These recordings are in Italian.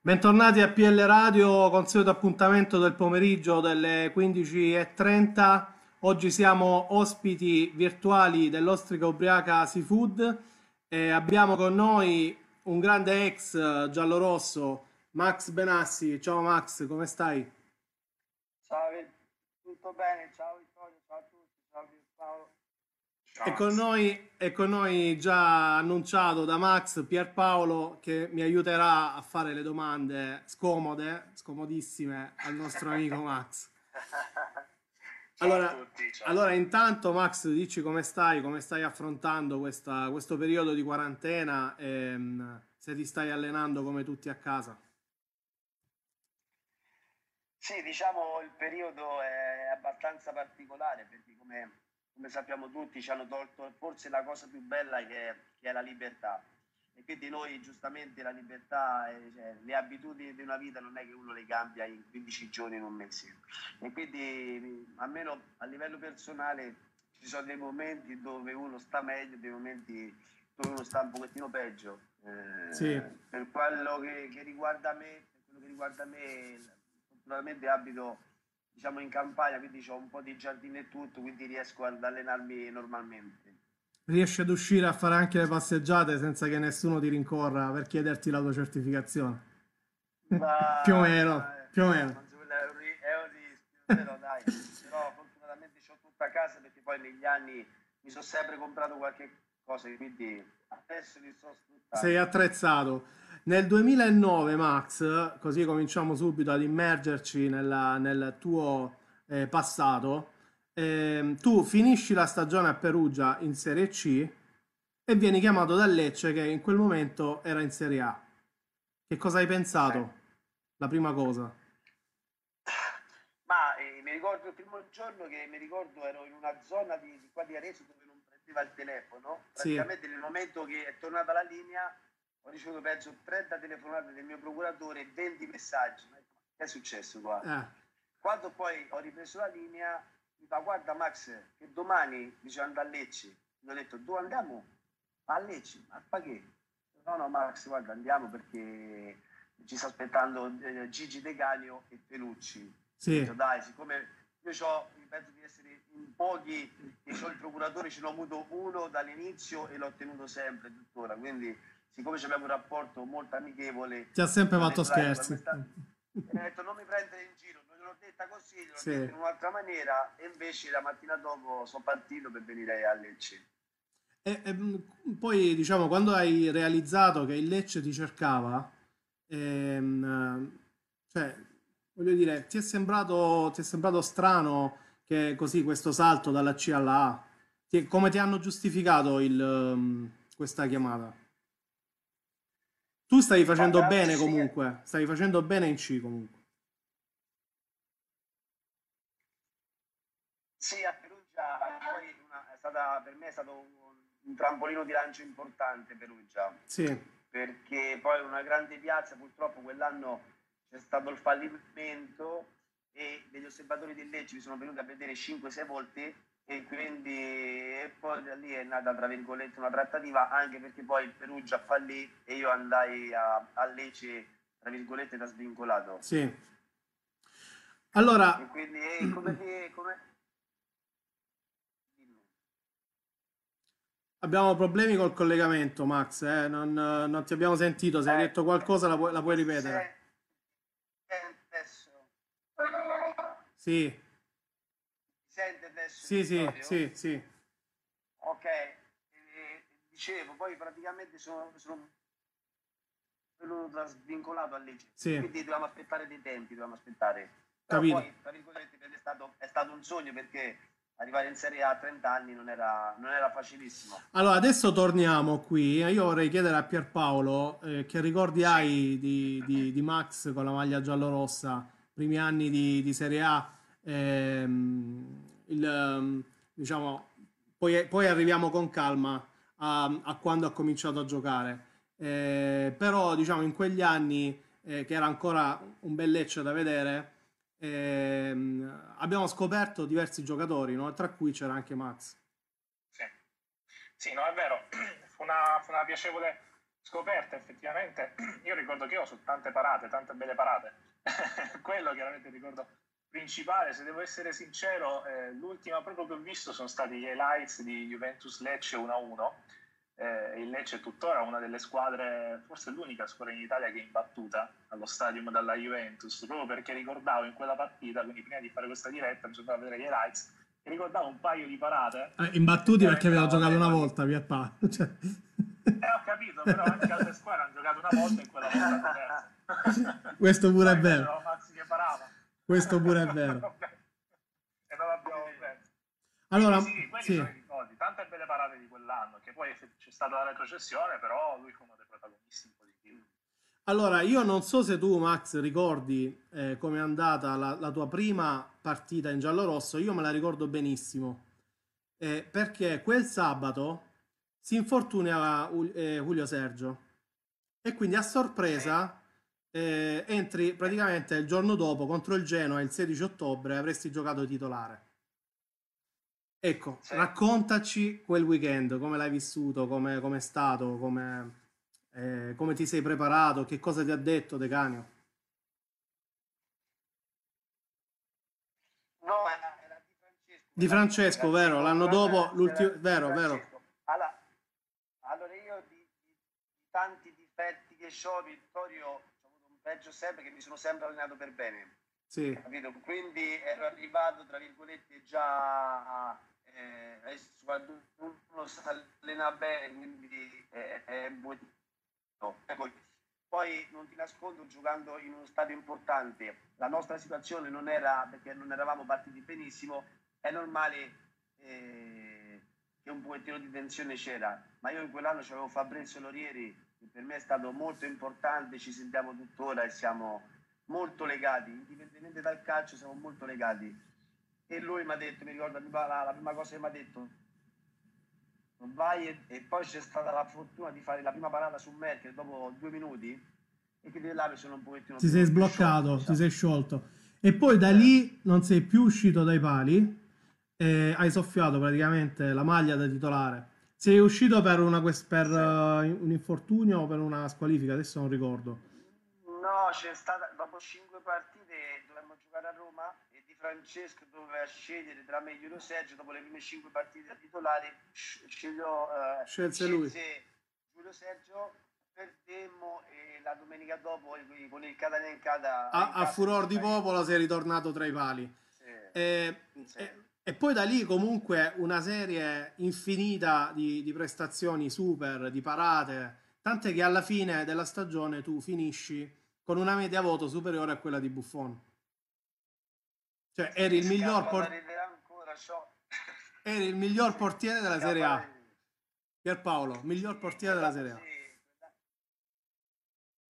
Bentornati a PL Radio, consueto appuntamento del pomeriggio delle 15.30. Oggi siamo ospiti virtuali dell'Ostrica Ubriaca Seafood e abbiamo con noi un grande ex giallorosso, Max Benassi. Ciao Max, come stai? Ciao, tutto bene? Ciao Vittorio, ciao a tutti, ciao Paolo. E con, noi, e con noi già annunciato da Max Pierpaolo che mi aiuterà a fare le domande scomode, scomodissime al nostro amico Max. Allora, tutti, allora, intanto Max dici come stai, come stai affrontando questa, questo periodo di quarantena e ehm, se ti stai allenando come tutti a casa. Sì, diciamo il periodo è abbastanza particolare perché come come sappiamo tutti, ci hanno tolto forse la cosa più bella che è, che è la libertà. E quindi noi giustamente la libertà, eh, cioè, le abitudini di una vita non è che uno le cambia in 15 giorni, in un mese. E quindi almeno a livello personale ci sono dei momenti dove uno sta meglio, dei momenti dove uno sta un pochettino peggio. Eh, sì. Per quello che, che, riguarda me, per quello che riguarda me, fortunatamente abito diciamo in campagna, quindi ho un po' di giardino e tutto, quindi riesco ad allenarmi normalmente. Riesci ad uscire a fare anche le passeggiate senza che nessuno ti rincorra per chiederti la tua certificazione? Ma, più o meno, eh, più o meno. È un rischio, dai, però fortunatamente ho tutta a casa perché poi negli anni mi sono sempre comprato qualche cosa, quindi adesso mi sto sfruttando. Sei attrezzato. Nel 2009, Max, così cominciamo subito ad immergerci nella, nel tuo eh, passato, eh, tu finisci la stagione a Perugia in Serie C e vieni chiamato da Lecce che in quel momento era in Serie A. Che cosa hai pensato? La prima cosa. Ma eh, mi ricordo il primo giorno che mi ricordo ero in una zona di, di qua di Arezzo dove non prendeva il telefono. Praticamente sì. nel momento che è tornata la linea ho ricevuto penso 30 telefonate del mio procuratore e 20 messaggi. Che è successo qua? Ah. Quando poi ho ripreso la linea, mi fa guarda Max, che domani bisogna andare a Lecce. Gli ho detto, dove andiamo? A Lecce, ma a che? No, no Max, guarda, andiamo perché ci sta aspettando eh, Gigi De Canio e Pelucci. Sì. Detto, dai, siccome io ho, penso di essere in pochi che ho il procuratore, ce l'ho avuto uno dall'inizio e l'ho tenuto sempre tuttora, quindi siccome abbiamo un rapporto molto amichevole... Ti ha sempre fatto scherzi. Questa, mi ha detto non mi prendere in giro, non l'ho detta così, l'ho sì. detta in un'altra maniera e invece la mattina dopo sono partito per venire a Lecce. E, e, poi diciamo quando hai realizzato che il Lecce ti cercava, ehm, cioè voglio dire, ti è sembrato, ti è sembrato strano che così questo salto dalla C alla A? Ti, come ti hanno giustificato il, questa chiamata? Tu stai facendo bene comunque, stai facendo bene in C comunque. Sì, a Perugia poi una, è stata, per me è stato un, un, trampolino di lancio importante Perugia. Sì. Perché poi una grande piazza, purtroppo quell'anno c'è stato il fallimento e degli osservatori del Lecce mi sono venuti a vedere 5-6 volte e quindi e poi da lì è nata tra virgolette una trattativa anche perché poi il Perugia fallì e io andai a, a Lecce tra virgolette da svincolato. Sì. Allora e quindi eh, come, come... abbiamo problemi col collegamento Max eh? non, non, ti abbiamo sentito. Se hai eh, detto qualcosa la, pu- la puoi ripetere. sì adesso? Sì, sì, sì, sì. Ok, e, dicevo, poi praticamente sono, sono venuto svincolato a legge. Sì. Quindi dobbiamo aspettare dei tempi, dobbiamo aspettare. Però Capito. poi, tra virgolette, è stato, è stato un sogno perché arrivare in Serie A a 30 anni non era, non era, facilissimo. Allora, adesso torniamo qui. Io vorrei chiedere a Pierpaolo eh, che ricordi hai di, di, di, Max con la maglia giallorossa, primi anni di, di Serie A. Ehm, il, ehm, diciamo, poi, poi, arriviamo con calma a, a, quando ha cominciato a giocare. Eh, però, diciamo, in quegli anni, eh, che era ancora un bel leccio da vedere, eh, abbiamo scoperto diversi giocatori, no? tra cui c'era anche Max. Sì, sì no, è vero. Fu una, fu una piacevole scoperta effettivamente, io ricordo che ho su tante parate, tante belle parate, quello chiaramente ricordo principale, se devo essere sincero, eh, l'ultima proprio che ho visto sono stati gli highlights di Juventus Lecce 1-1. Eh, il Lecce è tuttora una delle squadre, forse l'unica squadra in Italia che è imbattuta allo stadium dalla Juventus, proprio perché ricordavo in quella partita, quindi prima di fare questa diretta, mi sono andato a vedere gli highlights, e ricordavo un paio di parate. Eh, imbattuti perché aveva giocato una volta, via pa. Cioè... Eh, ho capito, però anche altre squadre hanno giocato una volta e quella volta Questo pure è vero. Mazzi che parava. Questo pure è vero. e non abbiamo perso. Allora, sì, quelli sì. sono i ricordi, tante belle parate di quell'anno, che poi c'è stata la retrocessione, però lui fu uno dei protagonisti positivi. Allora, io non so se tu, Max, ricordi eh, come è andata la, la, tua prima partita in giallo-rosso, io me la ricordo benissimo, eh, perché quel sabato si infortuna eh, Julio Sergio e quindi a sorpresa eh, entri praticamente il giorno dopo contro il Genoa il 16 ottobre avresti giocato titolare. Ecco, sì. raccontaci quel weekend, come l'hai vissuto, come è stato, come, eh, come ti sei preparato, che cosa ti ha detto De Canio? No, era, di Francesco. Di Francesco, vero? L'anno dopo, l'ultimo, vero, vero. Allora, allora io di, di tanti difetti che ho, Vittorio peggio sempre che mi sono sempre allenato per bene. Sì. Capito? Quindi ero arrivato, tra virgolette, già eh, adesso quando uno si allena bene, quindi è, è buono. Ecco, poi non ti nascondo, giocando in uno stadio importante, la nostra situazione non era perché non eravamo partiti benissimo, è normale eh, che un pochettino di tensione c'era, ma io in quell'anno c'avevo Fabrizio Lorieri per me è stato molto importante, ci sentiamo tuttora e siamo molto legati, indipendentemente dal calcio siamo molto legati. E lui mi ha detto, mi ricordo la, la prima cosa che mi ha detto, vai e, e, poi c'è stata la fortuna di fare la prima parata su Merkel dopo due minuti e che là mi sono un pochettino... Ti sei sbloccato, sciolto, ti sei sciolto. E poi da lì non sei più uscito dai pali e hai soffiato praticamente la maglia da titolare sei uscito per, una, per uh, un infortunio o per una squalifica? Adesso non ricordo. No, c'è stata dopo cinque partite dovremmo giocare a Roma e Di Francesco doveva scegliere tra me e Giulio Sergio. Dopo le prime cinque partite da titolare, scegliò, uh, scelse lui. Giulio Sergio. Perdemmo e la domenica dopo con il Cada. A, a furor di popolo sei ritornato tra i pali. Sì. E, sì. E, e poi da lì comunque una serie infinita di, di prestazioni super, di parate, tant'è che alla fine della stagione tu finisci con una media voto superiore a quella di Buffon. Cioè eri il miglior portiere eri il miglior portiere della Serie A. Pierpaolo, miglior portiere della Serie A.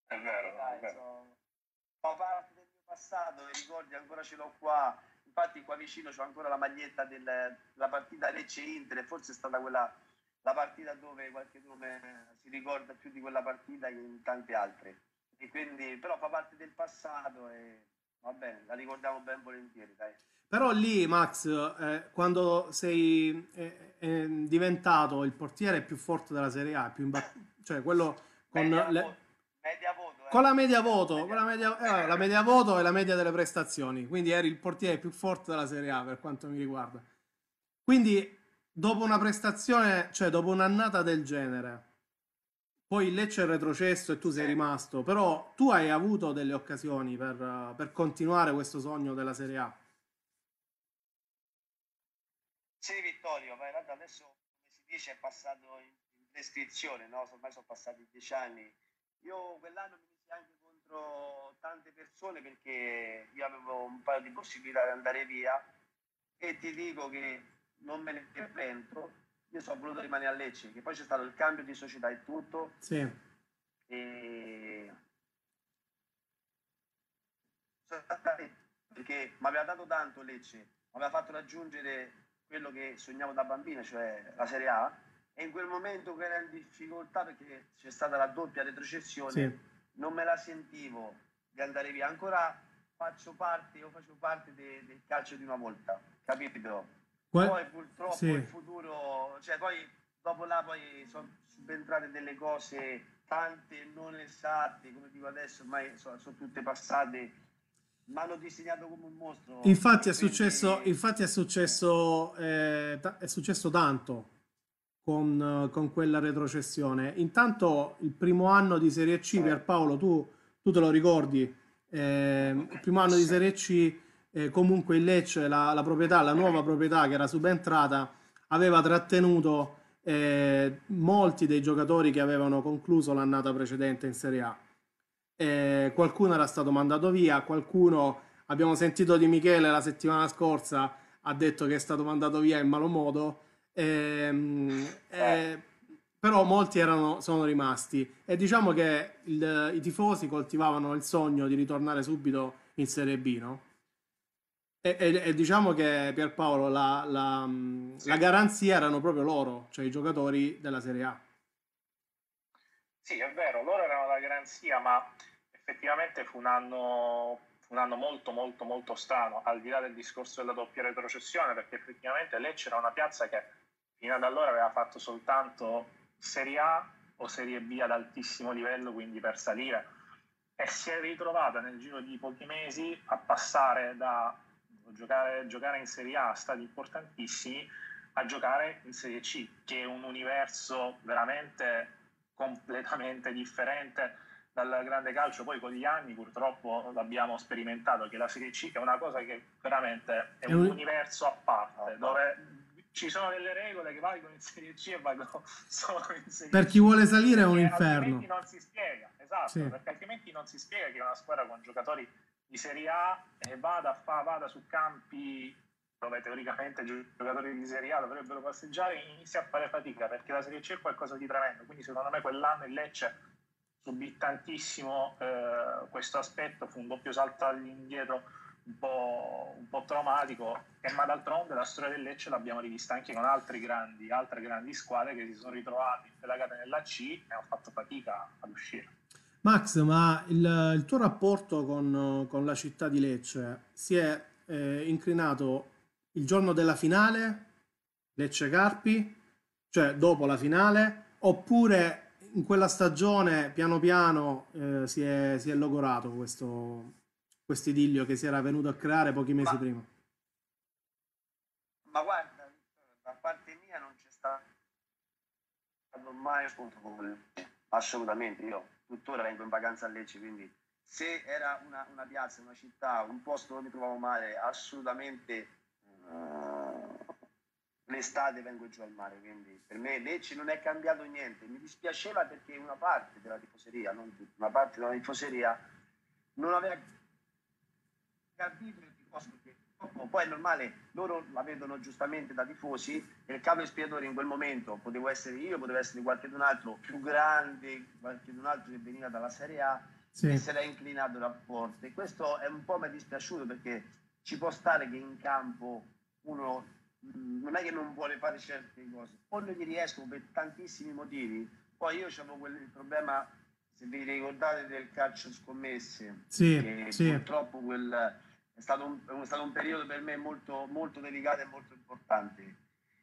È vero, è vero. Fa parte del mio passato, ricordi ancora ce l'ho qua infatti qua vicino c'ho ancora la maglietta della partita Lecce-Inter, forse è stata quella la partita dove qualche nome si ricorda più di quella partita che in tante altre. E quindi, però fa parte del passato e va bene, la ricordiamo ben volentieri, dai. Però lì, Max, eh, quando sei eh, è diventato il portiere più forte della Serie A, più imbat- cioè quello con media le... media voto con la media voto, con la media, eh, la media voto e la media delle prestazioni. Quindi eri il portiere più forte della Serie A per quanto mi riguarda. Quindi dopo una prestazione, cioè dopo un'annata del genere, poi il Lecce è retrocesso e tu sei rimasto, però tu hai avuto delle occasioni per, per continuare questo sogno della Serie A. Sì, Vittorio, ma in realtà adesso, come si dice, è passato in descrizione, no? Ormai sono passati dieci anni. Io quell'anno mi anche contro tante persone perché io avevo un paio di possibilità di andare via e ti dico che non me ne pento. Io sono voluto rimanere a Lecce, che poi c'è stato il cambio di società e tutto. Sì. E... Perché mi aveva dato tanto Lecce, mi aveva fatto raggiungere quello che sognavo da bambino, cioè la Serie A, e in quel momento che era in difficoltà perché c'è stata la doppia retrocessione. Sì non me la sentivo di andare via. Ancora faccio parte, io faccio parte de, del calcio di una volta, capito? Qual- poi purtroppo sì. il futuro, cioè poi dopo là poi sono subentrate delle cose tante non esatte, come dico adesso, ormai sono, sono tutte passate, mi hanno disegnato come un mostro. Infatti è successo, infatti è successo, eh, è successo tanto con, con, quella retrocessione. Intanto il primo anno di Serie C, per Paolo, tu, tu te lo ricordi, eh, il primo anno di Serie C, eh, comunque il Lecce, la, la, proprietà, la nuova proprietà che era subentrata, aveva trattenuto eh, molti dei giocatori che avevano concluso l'annata precedente in Serie A. Eh, qualcuno era stato mandato via, qualcuno abbiamo sentito di Michele la settimana scorsa, ha detto che è stato mandato via in malo modo. Ehm, eh, però molti erano, sono rimasti e diciamo che il, i tifosi coltivavano il sogno di ritornare subito in Serie B, no? E, e, e diciamo che Pierpaolo, la, la, sì. la, garanzia erano proprio loro, cioè i giocatori della Serie A. Sì, è vero, loro erano la garanzia, ma effettivamente fu un anno, un anno molto molto molto strano, al di là del discorso della doppia retrocessione, perché effettivamente Lecce era una piazza che fino ad allora aveva fatto soltanto Serie A o Serie B ad altissimo livello, quindi per salire, e si è ritrovata nel giro di pochi mesi a passare da giocare, giocare in Serie A a stadi importantissimi a giocare in Serie C, che è un universo veramente completamente differente dal grande calcio. Poi con gli anni purtroppo l'abbiamo sperimentato che la Serie C è una cosa che veramente è un universo a parte, dove ci sono delle regole che valgono in Serie C e valgono solo in Serie Per chi vuole salire è un inferno. Altrimenti non si spiega, esatto, sì. perché altrimenti non si spiega che una squadra con giocatori di Serie A e vada, fa, vada su campi dove teoricamente i giocatori di Serie A dovrebbero passeggiare inizia a fare fatica perché la Serie C è qualcosa di tremendo. Quindi secondo me quell'anno il Lecce subì tantissimo eh, questo aspetto, fu un doppio salto all'indietro un po', un po', traumatico, e, ma d'altronde la storia del Lecce l'abbiamo rivista anche con grandi, altre grandi squadre che si sono ritrovate impelagate nella C e hanno fatto fatica ad uscire. Max, ma il, il tuo rapporto con, con, la città di Lecce si è eh, inclinato il giorno della finale, Lecce Carpi, cioè dopo la finale, oppure in quella stagione piano piano eh, si, è, si, è, logorato questo, questo idillio che si era venuto a creare pochi mesi ma, prima? Ma guarda, da parte mia non c'è stato mai scontro con assolutamente. Io tuttora vengo in vacanza a Lecce, quindi se era una, una piazza, una città, un posto dove mi trovavo male, assolutamente uh, l'estate vengo giù al mare. Quindi per me Lecce non è cambiato niente. Mi dispiaceva perché una parte della tifoseria, non tutta, una parte della tifoseria non aveva capito il tifoso che poi è normale, loro la vedono giustamente da tifosi e il capo espiatore in quel momento potevo essere io, poteva essere qualcun altro più grande, qualcun altro che veniva dalla Serie A sì. e se l'è inclinato il rapporto e questo è un po' mi è dispiaciuto perché ci può stare che in campo uno mm, non è che non vuole fare certe cose, o non gli riescono per tantissimi motivi, poi io avevo quel problema se vi ricordate del calcio scommesse, sì, che sì. purtroppo quel è stato un, è stato un periodo per me molto, molto delicato e molto importante.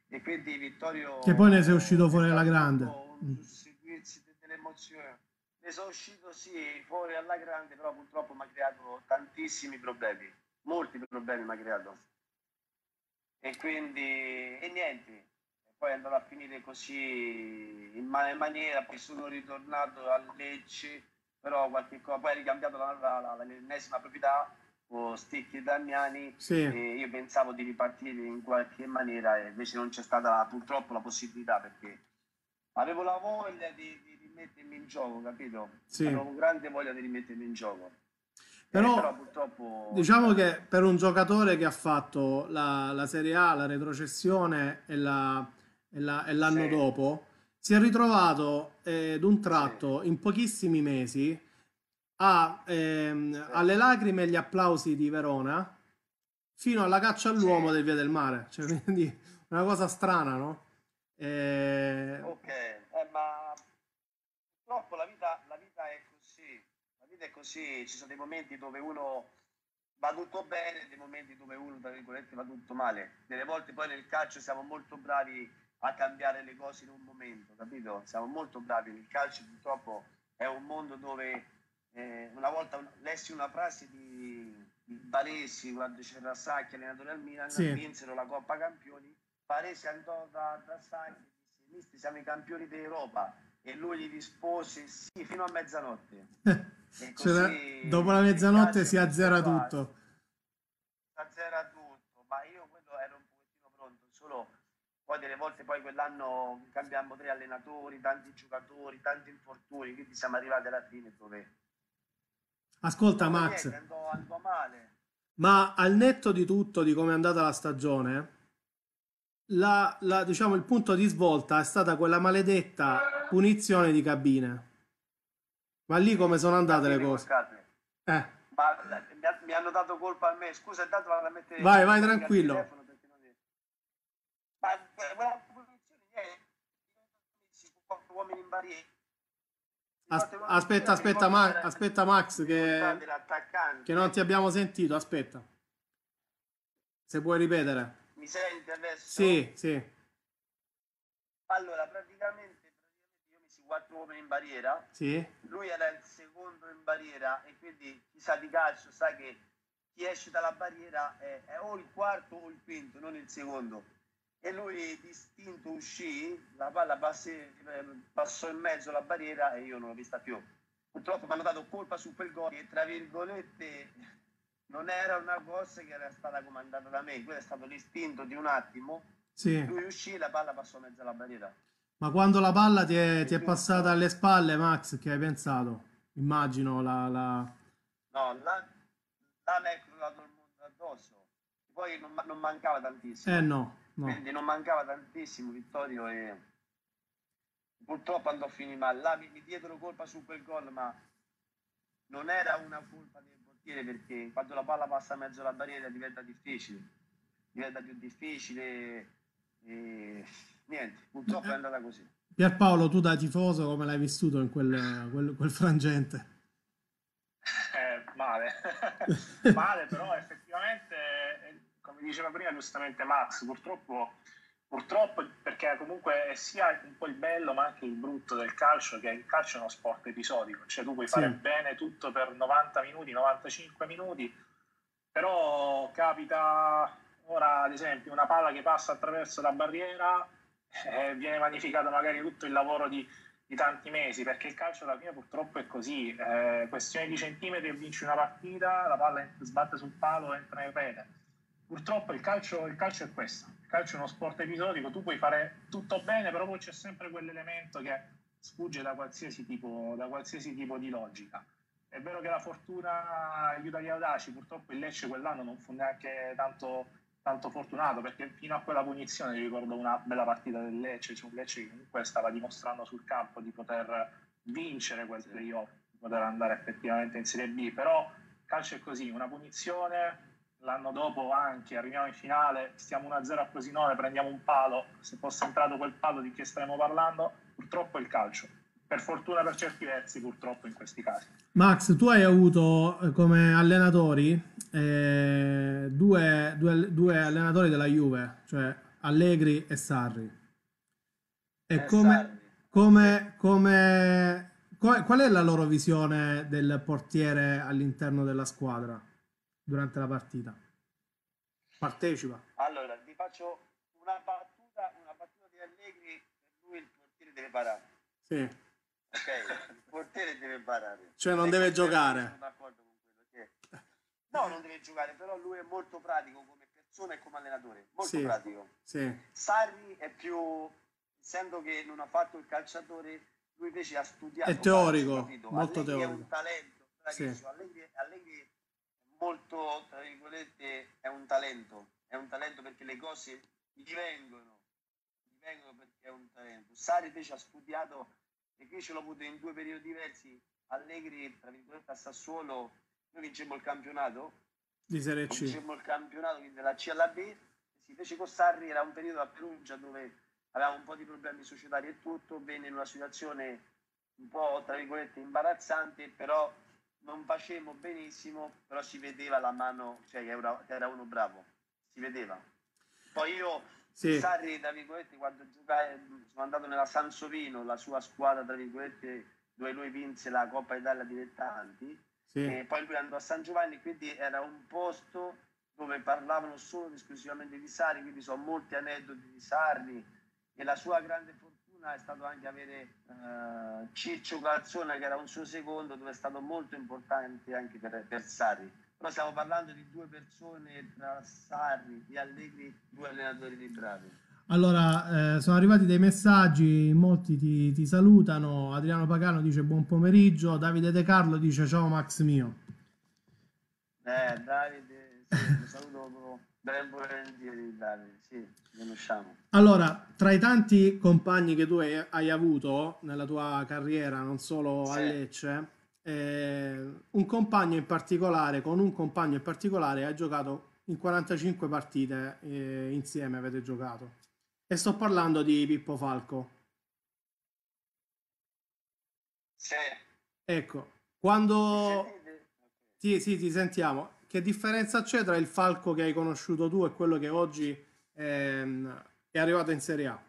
E quindi Vittorio... Che poi ne sei uscito fuori alla grande. Un susseguirsi delle emozioni. Ne sono uscito sì fuori alla grande, però purtroppo mi ha creato tantissimi problemi. Molti problemi mi ha creato. E quindi... E niente. Poi è andato a finire così in maniera, poi sono ritornato a Lecce, però qualche cosa, poi ha ricambiato l'ennesima proprietà Sticchi e Damiani sì. e io pensavo di ripartire in qualche maniera e invece non c'è stata purtroppo la possibilità perché avevo la voglia di, di rimettermi in gioco, capito? Sì. Avevo grande voglia di rimettermi in gioco. Però, eh, però purtroppo... diciamo che per un giocatore che ha fatto la, la Serie A, la retrocessione e, la, e, la, e l'anno sì. dopo, si è ritrovato eh, d'un tratto sì. in pochissimi mesi a, ehm, alle lacrime e agli applausi di Verona fino alla caccia all'uomo sì. del Via del Mare. Cioè, quindi una cosa strana, no? E... Ok, eh, ma purtroppo la vita, la vita è così. La vita è così. Ci sono dei momenti dove uno va tutto bene, dei momenti dove uno, tra virgolette, va tutto male. Delle volte poi nel calcio siamo molto bravi a cambiare le cose in un momento, capito? Siamo molto bravi, il calcio purtroppo è un mondo dove eh, una volta lessi una frase di, di Baresi quando c'era Sacchi, allenatore al Milan, sì. vinsero la Coppa Campioni, Baresi andò da, da Sacchi e disse, misti siamo i campioni d'Europa e lui gli rispose sì fino a mezzanotte. così, dopo la mezzanotte si azzera tutto. Si azzera tutto, ma io quello ero un pochettino pronto, solo poi delle volte poi quell'anno cambiamo tre allenatori, tanti giocatori, tanti infortuni, quindi siamo arrivati alla fine dove... Ascolta Max, andò, andò ma al netto di tutto, di come è andata la stagione, la, la, diciamo, il punto di svolta è stata quella maledetta punizione di cabine. Ma lì come sono andate le cose? Eh. Ma, mi, hanno dato colpa a me. Scusa, intanto vado a mettere. Vai, vai tranquillo. Ma quella punizione è uomini in barriera. Aspetta, aspetta, Ma- aspetta Max che, che non ti abbiamo sentito, aspetta. Se puoi ripetere. Mi senti adesso? Sì, sì. Allora, praticamente, praticamente io misi quattro uomini in barriera. Sì. Lui era il secondo in barriera e quindi chi sa di calcio sa che chi esce dalla barriera è, è o il quarto o il quinto, non il secondo. E lui distinto uscì, la palla passè, passò in mezzo alla barriera e io non l'ho vista più. Purtroppo mi hanno dato colpa su quel gol che tra virgolette non era una cosa che era stata comandata da me, quello è stato l'istinto di un attimo. Sì. Lui uscì, la palla passò mezzo alla barriera. Ma quando la palla ti è, ti è passata alle spalle, Max, che hai pensato? Immagino la... la... No, là, là mi è crollato il mondo addosso. Poi non, non mancava tantissimo. Eh no, no. Quindi non mancava tantissimo Vittorio e purtroppo andò a finire male. Là mi, mi diedero colpa su quel gol, ma non era una colpa di portiere perché quando la palla passa mezzo alla barriera diventa difficile, diventa più difficile e niente, purtroppo è andata così. Pierpaolo, tu da tifoso come l'hai vissuto in quel, quel, quel frangente? Eh, male, male però effettivamente, eh, diceva prima giustamente Max, purtroppo Purtroppo perché comunque è sia un po' il bello ma anche il brutto del calcio che il calcio è uno sport episodico, cioè tu puoi fare sì. bene tutto per 90 minuti, 95 minuti, però capita ora ad esempio una palla che passa attraverso la barriera e eh, viene magnificato magari tutto il lavoro di, di, tanti mesi perché il calcio alla fine purtroppo è così, eh, questione di centimetri e vinci una partita, la palla sbatte sul palo entra in rete. Purtroppo il calcio, il calcio è questo calcio è uno sport episodico, tu puoi fare tutto bene, però poi c'è sempre quell'elemento che sfugge da qualsiasi tipo, da qualsiasi tipo di logica. È vero che la fortuna aiuta gli audaci, purtroppo il Lecce quell'anno non fu neanche tanto, tanto fortunato, perché fino a quella punizione ricordo una bella partita del Lecce, cioè un Lecce che comunque stava dimostrando sul campo di poter vincere quel playoff, di poter andare effettivamente in Serie B, però calcio è così, una punizione l'anno dopo anche arriviamo in finale, stiamo 1-0 a Frosinone, prendiamo un palo, se fosse entrato quel palo di che staremo parlando, purtroppo è il calcio. Per fortuna per certi versi, purtroppo in questi casi. Max, tu hai avuto eh, come allenatori eh, due, due, due, allenatori della Juve, cioè Allegri e Sarri. E eh, come, Sarri. come, come, qual è la loro visione del portiere all'interno della squadra? Durante la partita. Partecipa. Allora, vi faccio una battuta, una battuta di Allegri per lui il portiere deve parare. Sì. Ok, il portiere deve parare. Cioè non deve giocare. Sono d'accordo con quello che... No, non deve giocare, però lui è molto pratico come persona e come allenatore, molto sì, pratico. Sì. Sarri è più, essendo che non ha fatto il calciatore, lui invece ha studiato. È teorico, molto Allegri teorico. è un talento, sì. Allegri, Allegri molto, tra virgolette, è un talento, è un talento perché le cose gli vengono, gli vengono perché è un talento. Sari invece ha studiato, e qui ce l'ho avuto in due periodi diversi, Allegri, tra virgolette, a Sassuolo, noi vincemmo il campionato, di Serie C. Vincemmo il campionato, quindi dalla C alla B, si invece con Sarri era un periodo a Perugia dove avevamo un po' di problemi societari e tutto, venne in una situazione un po' tra virgolette imbarazzante, però non facevamo benissimo, però si vedeva la mano, cioè era, era uno bravo, si vedeva. Poi io Sì. Sarri, tra virgolette, quando giocai, sono andato nella Sansovino, la sua squadra, tra virgolette, dove lui vinse la Coppa Italia dilettanti, sì. e poi lui andò a San Giovanni, quindi era un posto dove parlavano solo ed esclusivamente di Sarri, quindi sono molti aneddoti di Sarri e la sua grande fortuna è stato anche avere uh, Ciccio Calzona che era un suo secondo dove è stato molto importante anche per, per Sarri però stiamo parlando di due persone tra Sarri e Allegri due allenatori di bravi allora, eh, sono arrivati dei messaggi, molti ti, ti, salutano. Adriano Pagano dice buon pomeriggio, Davide De Carlo dice ciao Max mio. Eh, Davide, sì, saluto ben volentieri Davide, sì, conosciamo. Allora, tra i tanti compagni che tu hai, hai avuto nella tua carriera, non solo sì. a Lecce, eh, un compagno in particolare, con un compagno in particolare hai giocato in 45 partite eh, insieme avete giocato. E sto parlando di Pippo Falco. Sì. Ecco, quando... Sì, sì, ti sentiamo. Che differenza c'è tra il Falco che hai conosciuto tu e quello che oggi ehm, è arrivato in Serie A?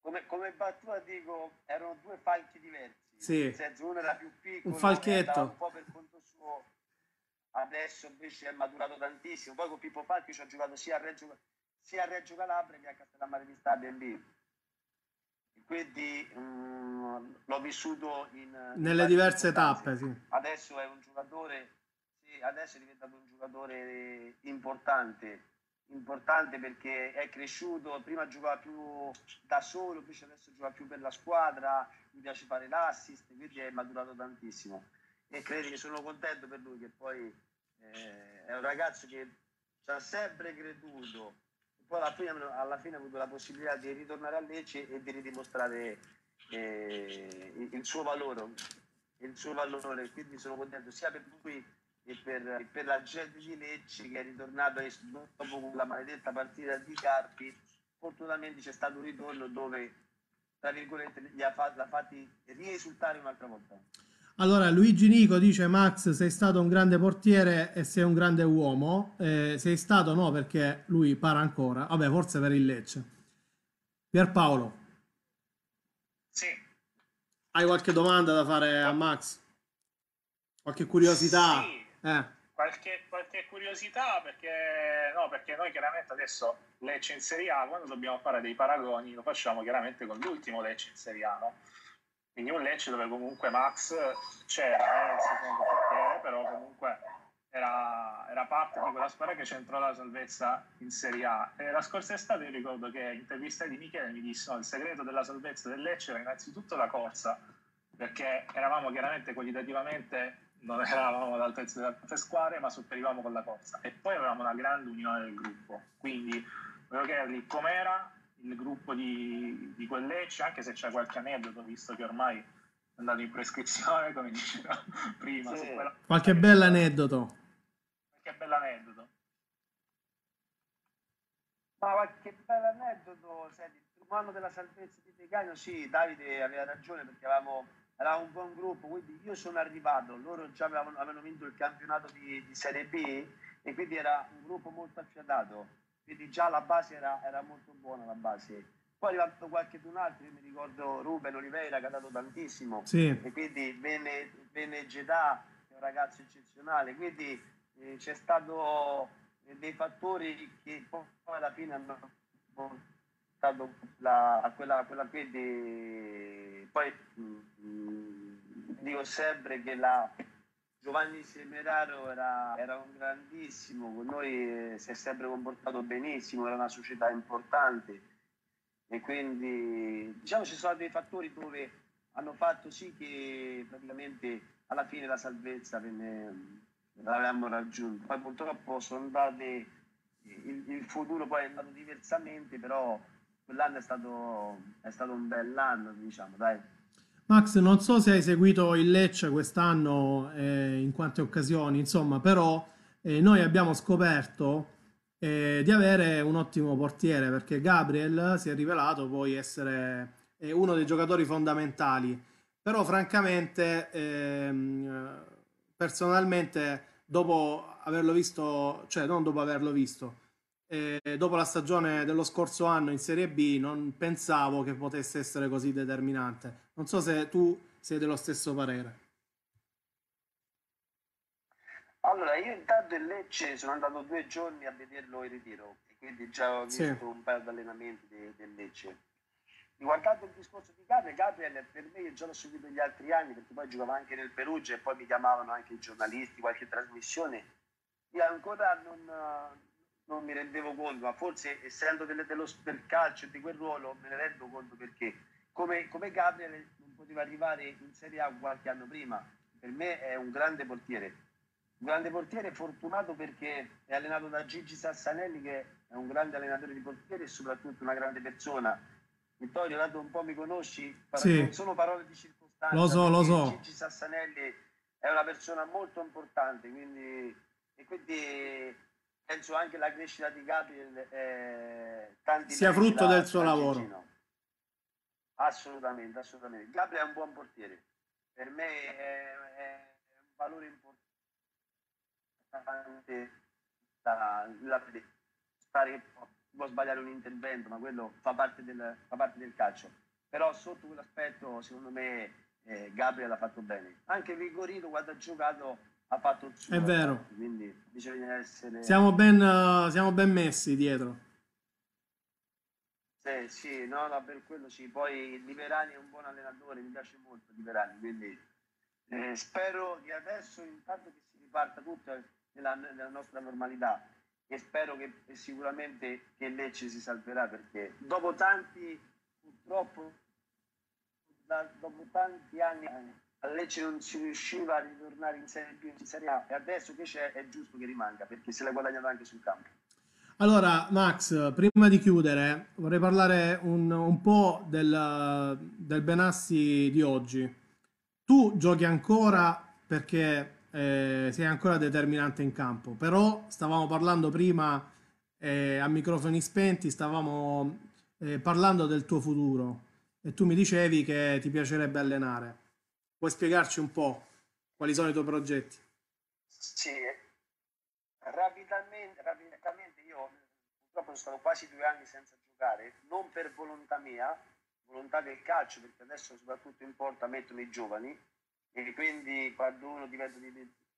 Come, come battuta dico, erano due falchi diversi. Sì. Senso, uno era più piccolo, un falchetto. un po' per conto suo adesso invece è maturato tantissimo. Poi con Pippo Falchi ci ho giocato sia a Reggio, sia a Reggio Calabria che a Castellammare di Stabia lì. Quindi um, l'ho vissuto in, nelle in diverse tappe. Sì. Adesso è un giocatore, sì, adesso è diventato un giocatore importante, importante perché è cresciuto, prima giocava più da solo, invece adesso gioca più per la squadra, mi piace fare l'assist, quindi è maturato tantissimo e credi che sono contento per lui che poi eh, è un ragazzo che ci ha sempre creduto poi alla fine, alla fine, ha avuto la possibilità di ritornare a Lecce e di ridimostrare eh, il, suo valore il suo valore. Quindi sono contento sia per lui e per, per la gente di Lecce che è ritornato dopo la maledetta partita di Carpi. Fortunatamente c'è stato un ritorno dove tra virgolette gli ha fatti, l'ha fatti riesultare un'altra volta allora, Luigi Nico dice: Max, sei stato un grande portiere e sei un grande uomo. Eh, sei stato no, perché lui para ancora. Vabbè, forse per il Lecce. Pierpaolo. Sì. Hai qualche domanda da fare a Max? Qualche curiosità? Sì. Eh. Qualche, qualche, curiosità perché, no, perché noi chiaramente adesso Lecce in Serie A, quando dobbiamo fare dei paragoni, lo facciamo chiaramente con l'ultimo Lecce in Serie A, no? Quindi un Lecce dove comunque Max c'era, eh, secondo portiere, però comunque era, era, parte di quella squadra che centrò la salvezza in Serie A. E la scorsa estate io ricordo che in intervista di Michele mi disse no, il segreto della salvezza del Lecce era innanzitutto la corsa, perché eravamo chiaramente qualitativamente non eravamo all'altezza delle altre squadre, ma sopperivamo con la corsa. E poi avevamo una grande unione del gruppo. Quindi volevo chiedergli com'era il gruppo di, di quel Lecce, anche se c'è qualche aneddoto, visto che ormai è andato in prescrizione, come diceva prima. Sì. Quella... Qualche bell'aneddoto. Qualche bell'aneddoto. Ma qualche bell'aneddoto, senti, il anno della salvezza di Decagno, sì, Davide aveva ragione perché avevamo, eravamo un buon gruppo, quindi io sono arrivato, loro già avevano, avevano vinto il campionato di, di Serie B e quindi era un gruppo molto affiatato quindi già la base era, era molto buona la base. Poi è arrivato qualche d'un altro, io mi ricordo Ruben Oliveira che ha dato tantissimo, sì. e quindi venne, venne Gedà, che è un ragazzo eccezionale, quindi eh, c'è stato eh, dei fattori che poi alla fine hanno portato la, a quella, quella quindi poi mh, mh, dico sempre che la Giovanni Semeraro era, era, un grandissimo, con noi si è sempre comportato benissimo, era una società importante e quindi diciamo ci sono dei fattori dove hanno fatto sì che praticamente alla fine la salvezza venne, l'avevamo raggiunta. Poi purtroppo sono andate, il, il, futuro poi è andato diversamente, però quell'anno è stato, è stato un bell'anno, diciamo, dai. Max, non so se hai seguito il Lecce quest'anno eh, in quante occasioni, insomma, però eh, noi abbiamo scoperto eh, di avere un ottimo portiere perché Gabriel si è rivelato poi essere eh, uno dei giocatori fondamentali. Però francamente, ehm, personalmente, dopo averlo visto, cioè non dopo averlo visto, eh, dopo la stagione dello scorso anno in Serie B non pensavo che potesse essere così determinante. Non so se tu sei dello stesso parere. Allora, io intanto in Lecce sono andato due giorni a vederlo in ritiro, quindi già ho visto sì. un paio di allenamenti del Lecce. Riguardando il discorso di Gabriel, Gabriel per me io già l'ho seguito negli altri anni perché poi giocava anche nel Perugia e poi mi chiamavano anche i giornalisti, qualche trasmissione. Io ancora non, non mi rendevo conto, ma forse essendo delle, dello, del calcio di quel ruolo me ne rendo conto perché come, come Gabriel non poteva arrivare in Serie A qualche anno prima. Per me è un grande portiere un grande portiere fortunato perché è allenato da Gigi Sassanelli che è un grande allenatore di portieri e soprattutto una grande persona. Vittorio, dato un po' mi conosci, sì. non sono parole di circostanza. Lo so, lo so. Gigi Sassanelli è una persona molto importante, quindi, e quindi penso anche la crescita di Gabriel eh, sia frutto del suo lavoro. Gigino. Assolutamente, assolutamente. Gabriel è un buon portiere. Per me è, è un valore importante la, la, stare, può sbagliare un intervento, ma quello fa parte del, fa parte del calcio. Però sotto quell'aspetto, secondo me, eh, Gabriel ha fatto bene. Anche Vigorino, quando ha giocato, ha fatto il suo. È vero. Quindi bisogna essere... Siamo ben, uh, siamo ben messi dietro. Sì, sì, no, no, per quello sì. Poi Liberani è un buon allenatore, mi piace molto Liberani, quindi eh, spero che adesso intanto che si riparta tutto nella, nella nostra normalità e spero che e sicuramente che Lecce si salverà perché dopo tanti purtroppo da, dopo tanti anni a Lecce non si riusciva a ritornare in Serie B in Serie A e adesso che c'è è giusto che rimanga perché se l'ha guadagnato anche sul campo allora, Max, prima di chiudere, vorrei parlare un, un po' del, del, Benassi di oggi. Tu giochi ancora perché eh, sei ancora determinante in campo. Però stavamo parlando prima eh, a microfoni spenti, stavamo eh, parlando del tuo futuro e tu mi dicevi che ti piacerebbe allenare. Puoi spiegarci un po' quali sono i tuoi progetti? Sì, rapidamente, rapidamente io purtroppo sono stato quasi due anni senza giocare, non per volontà mia, volontà del calcio, perché adesso soprattutto in porta mettono i giovani, e quindi quando uno diventa,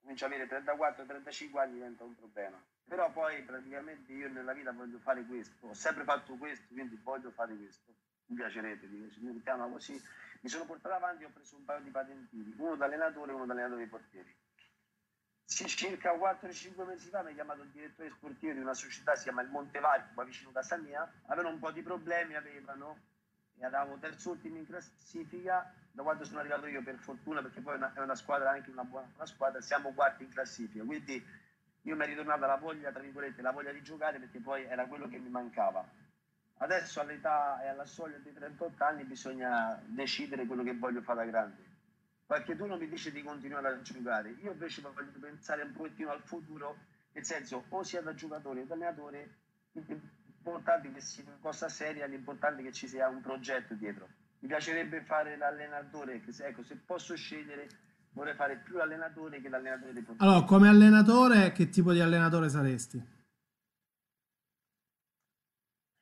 comincia ad avere 34-35 anni diventa un problema. Però poi praticamente io nella vita voglio fare questo, ho sempre fatto questo, quindi voglio fare questo. Mi piacerebbe, mi chiama così. Mi sono portato avanti e ho preso un paio di patentini, uno da allenatore e uno da allenatore dei portieri. Circa 4-5 mesi fa mi ha chiamato il direttore sportivo di una società, si chiama il Montevarco, qua vicino a casa mia, avevano un po' di problemi, avevano, e eravamo terzultimi in classifica da quando sono arrivato io per fortuna perché poi è una, è una squadra anche una buona una squadra siamo quarti in classifica. Quindi io mi è ritornata la voglia tra virgolette la voglia di giocare perché poi era quello che mi mancava adesso all'età e alla soglia dei 38 anni bisogna decidere quello che voglio fare da grande qualcuno mi dice di continuare a giocare io invece voglio pensare un pochettino al futuro nel senso o sia da giocatore o da allenatore l'importante che sia una cosa seria l'importante che ci sia un progetto dietro mi piacerebbe fare l'allenatore, se, ecco, se posso scegliere vorrei fare più l'allenatore che l'allenatore dei portieri. Allora, come allenatore, che tipo di allenatore saresti?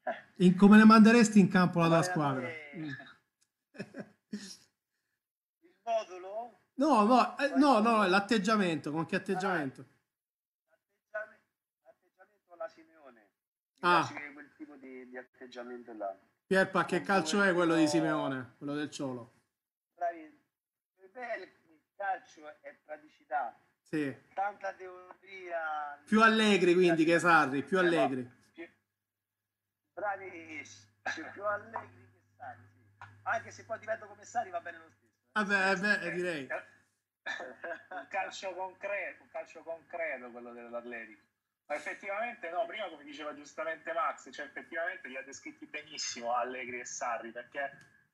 Eh. In, come ne manderesti in campo la tua squadra? Mm. Il modulo? No, no, eh, no, no, l'atteggiamento, con che atteggiamento? L'atteggiamento, l'atteggiamento alla Simeone. Mi ah. quel tipo di, di atteggiamento là. Pierpa, che calcio è quello di Simeone, quello del Ciolo? Il calcio è praticità. Sì. Tanta teoria. Più allegri quindi che Sarri, più allegri. Bravissimo, più allegri che Sarri. Sì. Anche se poi divento come Sarri va bene lo stesso. Eh. Vabbè, beh, direi. un calcio concreto, un calcio concreto quello dell'Atletico. Ma effettivamente no, prima come diceva giustamente Max, cioè effettivamente li ha descritti benissimo Allegri e Sarri perché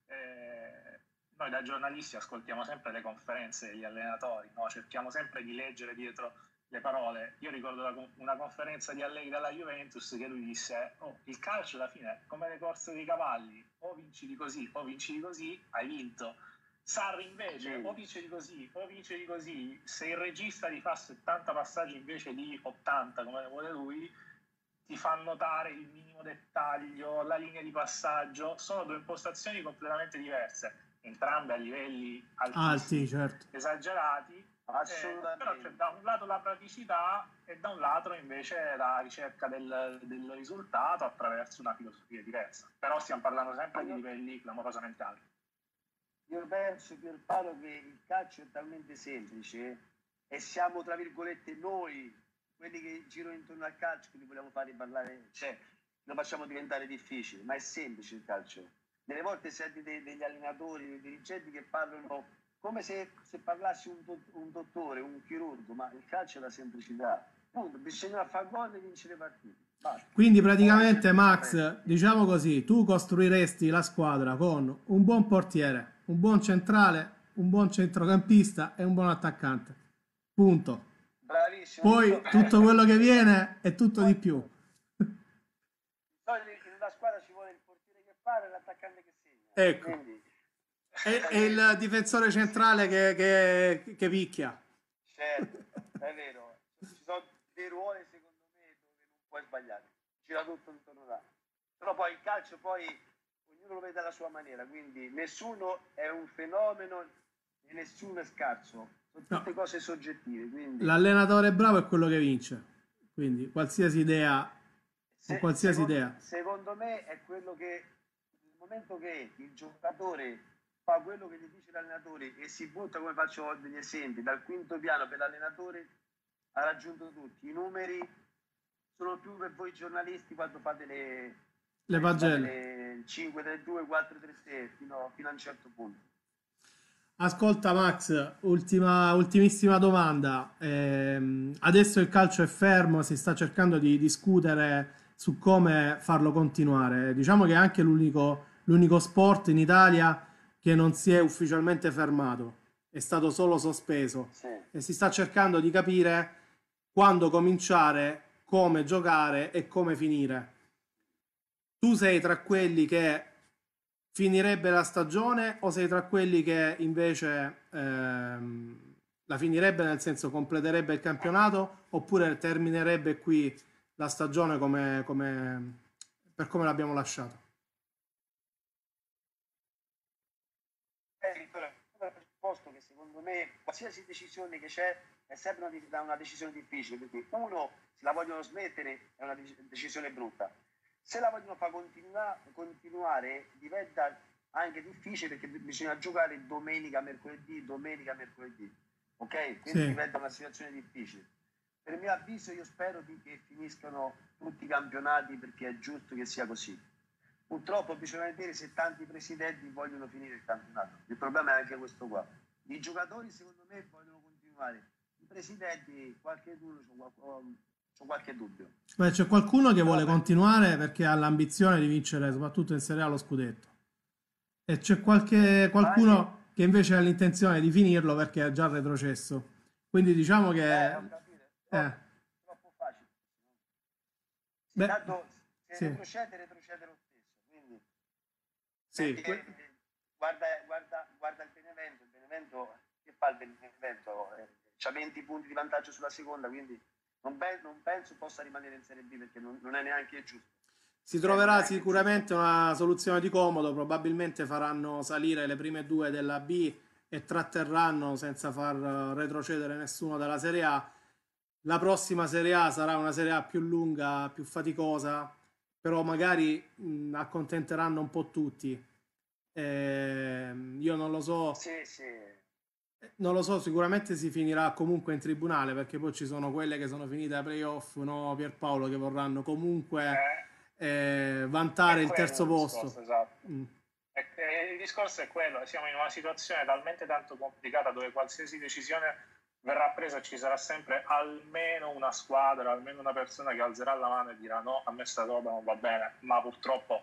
eh, noi da giornalisti ascoltiamo sempre le conferenze degli allenatori, no? cerchiamo sempre di leggere dietro le parole. Io ricordo una conferenza di Allegri dalla Juventus che lui disse oh, il calcio alla fine è come le corse dei cavalli, o vinci di così o vinci di così, hai vinto. Sarri invece o vince di così o vince di così, se il regista gli fa 70 passaggi invece di 80 come vuole lui, ti fa notare il minimo dettaglio, la linea di passaggio, sono due impostazioni completamente diverse, entrambe a livelli alti, certo. esagerati, eh, però c'è da un lato la praticità e da un lato invece la ricerca del, del risultato attraverso una filosofia diversa. Però stiamo parlando sempre di livelli clamorosamente alti. Io penso, Pierpaolo, che il calcio è talmente semplice e siamo, tra virgolette, noi, quelli che girano intorno al calcio, che li vogliamo fare parlare, cioè lo facciamo diventare difficile, ma è semplice il calcio. Delle volte senti degli allenatori, dei dirigenti che parlano come se, se parlassi un, do, un, dottore, un chirurgo, ma il calcio è la semplicità. Punto, bisogna fare gol e vincere partite. Basta. Quindi praticamente Max, diciamo così, tu costruiresti la squadra con un buon portiere, un buon centrale, un buon centrocampista e un buon attaccante. Punto. Bravissimo. Poi tutto quello che viene è tutto di più. In una squadra ci vuole il portiere che para e l'attaccante che segna. Ecco. Quindi... E, e, il difensore centrale che, che, che picchia. Certo, è vero. Ci sono dei ruoli secondo me dove non puoi sbagliare. Gira tutto intorno là. Però poi il calcio poi ognuno lo vede alla sua maniera, quindi nessuno è un fenomeno e nessuno è scarso, sono tutte no. cose soggettive. Quindi... L'allenatore bravo è quello che vince, quindi qualsiasi idea, Se, qualsiasi secondo, idea. Secondo me è quello che nel momento che il giocatore fa quello che gli dice l'allenatore e si butta, come faccio degli esempi, dal quinto piano per l'allenatore ha raggiunto tutti. I numeri sono più per voi giornalisti quando fate le, le pagelle. 5, 3, 2, 4, 3, 6 fino, fino a un certo punto. Ascolta Max, ultima, ultimissima domanda. Eh, adesso il calcio è fermo, si sta cercando di discutere su come farlo continuare. Diciamo che è anche l'unico, l'unico sport in Italia che non si è ufficialmente fermato, è stato solo sospeso sì. e si sta cercando di capire quando cominciare, come giocare e come finire tu sei tra quelli che finirebbe la stagione o sei tra quelli che invece ehm, la finirebbe nel senso completerebbe il campionato oppure terminerebbe qui la stagione come, come, per come l'abbiamo lasciato? Eh, presupposto che secondo me qualsiasi decisione che c'è è sempre una, una decisione difficile perché uno se la vogliono smettere è una decisione brutta se la vogliono far continua- continuare diventa anche difficile perché bisogna giocare domenica, mercoledì, domenica, mercoledì. Ok? Quindi sì. diventa una situazione difficile. Per mio avviso io spero di che finiscano tutti i campionati perché è giusto che sia così. Purtroppo bisogna vedere se tanti presidenti vogliono finire il campionato. Il problema è anche questo qua. I giocatori secondo me vogliono continuare. I presidenti, qualche uno, ho qualche dubbio. Beh, c'è qualcuno che vuole continuare perché ha l'ambizione di vincere soprattutto in Serie A lo scudetto. E c'è qualche, qualcuno che invece ha l'intenzione di finirlo perché ha già retrocesso. Quindi diciamo che... Eh, eh. Troppo facile. Sì, Beh, tanto se sì. retrocede, retrocede lo stesso. Quindi, sì. guarda, guarda, guarda il il Benevento che fa il Benevento? Eh, ha 20 punti di vantaggio sulla seconda, quindi non, pe- non, penso possa rimanere in Serie B perché non, non è neanche giusto. Si troverà sicuramente una soluzione di comodo, probabilmente faranno salire le prime due della B e tratterranno senza far retrocedere nessuno dalla Serie A. La prossima Serie A sarà una Serie A più lunga, più faticosa, però magari mh, accontenteranno un po' tutti. Eh, io non lo so. Sì, sì non lo so, sicuramente si finirà comunque in tribunale perché poi ci sono quelle che sono finite a playoff, no Pierpaolo, che vorranno comunque eh, eh, vantare il terzo il posto. Discorso, esatto. mm. e, e il discorso è quello, siamo in una situazione talmente tanto complicata dove qualsiasi decisione verrà presa ci sarà sempre almeno una squadra, almeno una persona che alzerà la mano e dirà no, a me sta roba non va bene, ma purtroppo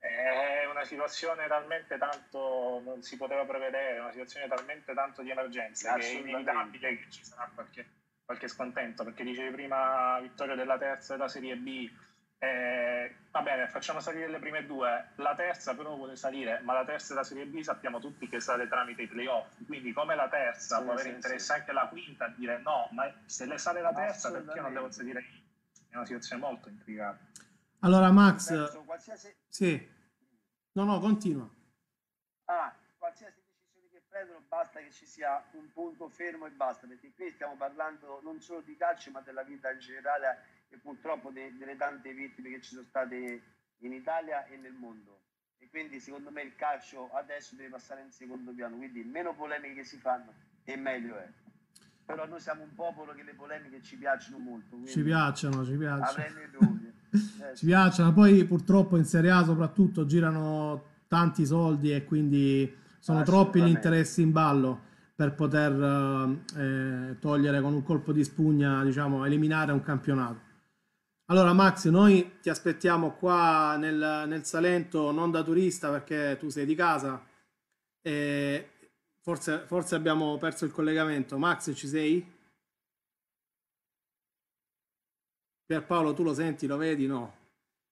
è una situazione talmente tanto non si poteva prevedere, una situazione talmente tanto di emergenza che è inevitabile che ci sarà qualche, qualche scontento, perché dicevi prima vittoria della terza della Serie B, eh, va bene, facciamo salire le prime due, la terza però vuole salire, ma la terza della Serie B sappiamo tutti che sale tramite i playoff, quindi come la terza sì, può avere sì, interesse sì. anche la quinta a dire no, ma se le sale la terza perché non devo salire io? è una situazione molto intrigata. Allora Max, Penso, qualsiasi... sì, no no, continua. Ah, qualsiasi decisione che prendono basta che ci sia un punto fermo e basta, perché qui stiamo parlando non solo di calcio ma della vita in generale e purtroppo de- delle tante vittime che ci sono state in Italia e nel mondo. E quindi secondo me il calcio adesso deve passare in secondo piano, quindi meno polemiche si fanno e meglio è però noi siamo un popolo che le polemiche ci piacciono molto. Ci piacciono, ci piacciono. Eh, ci piacciono, poi purtroppo in Serie A soprattutto girano tanti soldi e quindi sono troppi gli interessi in ballo per poter eh, togliere con un colpo di spugna, diciamo, eliminare un campionato. Allora Max, noi ti aspettiamo qua nel, nel Salento non da turista perché tu sei di casa e Forse, forse abbiamo perso il collegamento. Max, ci sei? Pierpaolo, tu lo senti, lo vedi? No,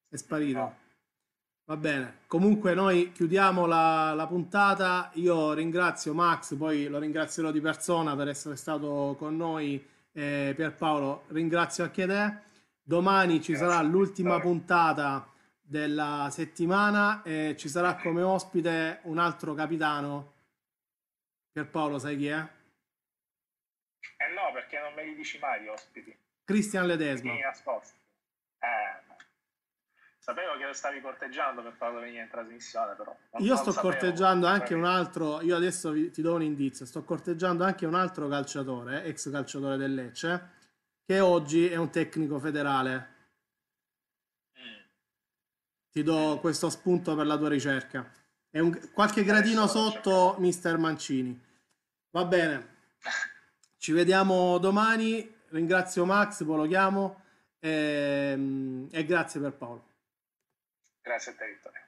è sparito. No. Va bene. Comunque noi chiudiamo la, la, puntata. Io ringrazio Max, poi lo ringrazierò di persona per essere stato con noi. Eh, Pierpaolo, ringrazio anche te. Domani ci Grazie. sarà l'ultima puntata della settimana e ci sarà come ospite un altro capitano Pierpaolo, sai chi è? Eh no, perché non me li dici mai gli ospiti. Cristian Ledesma. Eh, sapevo che lo stavi corteggiando per farlo venire in trasmissione, però. Non, io sto corteggiando anche un altro, io adesso vi, ti do un indizio, sto corteggiando anche un altro calciatore, ex calciatore del Lecce, che oggi è un tecnico federale. Mm. Ti do questo spunto per la tua ricerca. È un, qualche gradino sotto Mister Mancini. Va bene, ci vediamo domani. Ringrazio Max, poi lo chiamo e, ehm, e grazie per Paolo. Grazie a te, Vittorio.